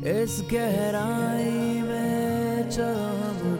इस गहराई में चलो